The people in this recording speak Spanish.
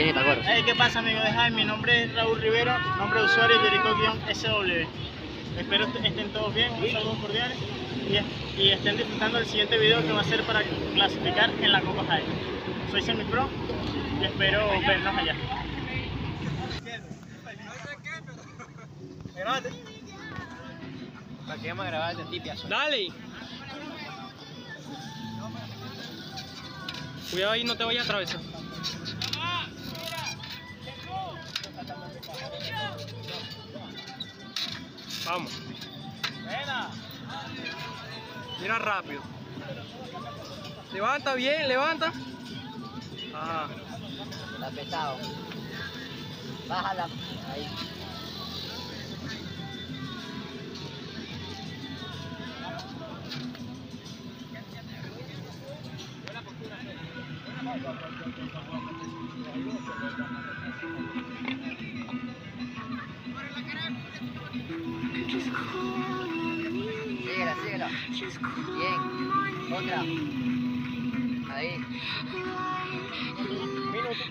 Hey, ¿qué pasa, amigo de Jaime? Mi nombre es Raúl Rivero, nombre de usuario Jerico-SW. Espero est- estén todos bien, un saludo cordial y, y estén disfrutando del siguiente video que va a ser para clasificar en la Copa High. Soy Semipro y espero vernos allá. ¿Para qué vamos a grabar de tipia? Dale. Cuidado ahí, no te vayas a atravesar. Vamos. Mira rápido. Levanta bien, levanta. Ah, Está pesado. Bájala. Ahí. Síguela, síguela. Bien. Otra. Ahí. Minuto.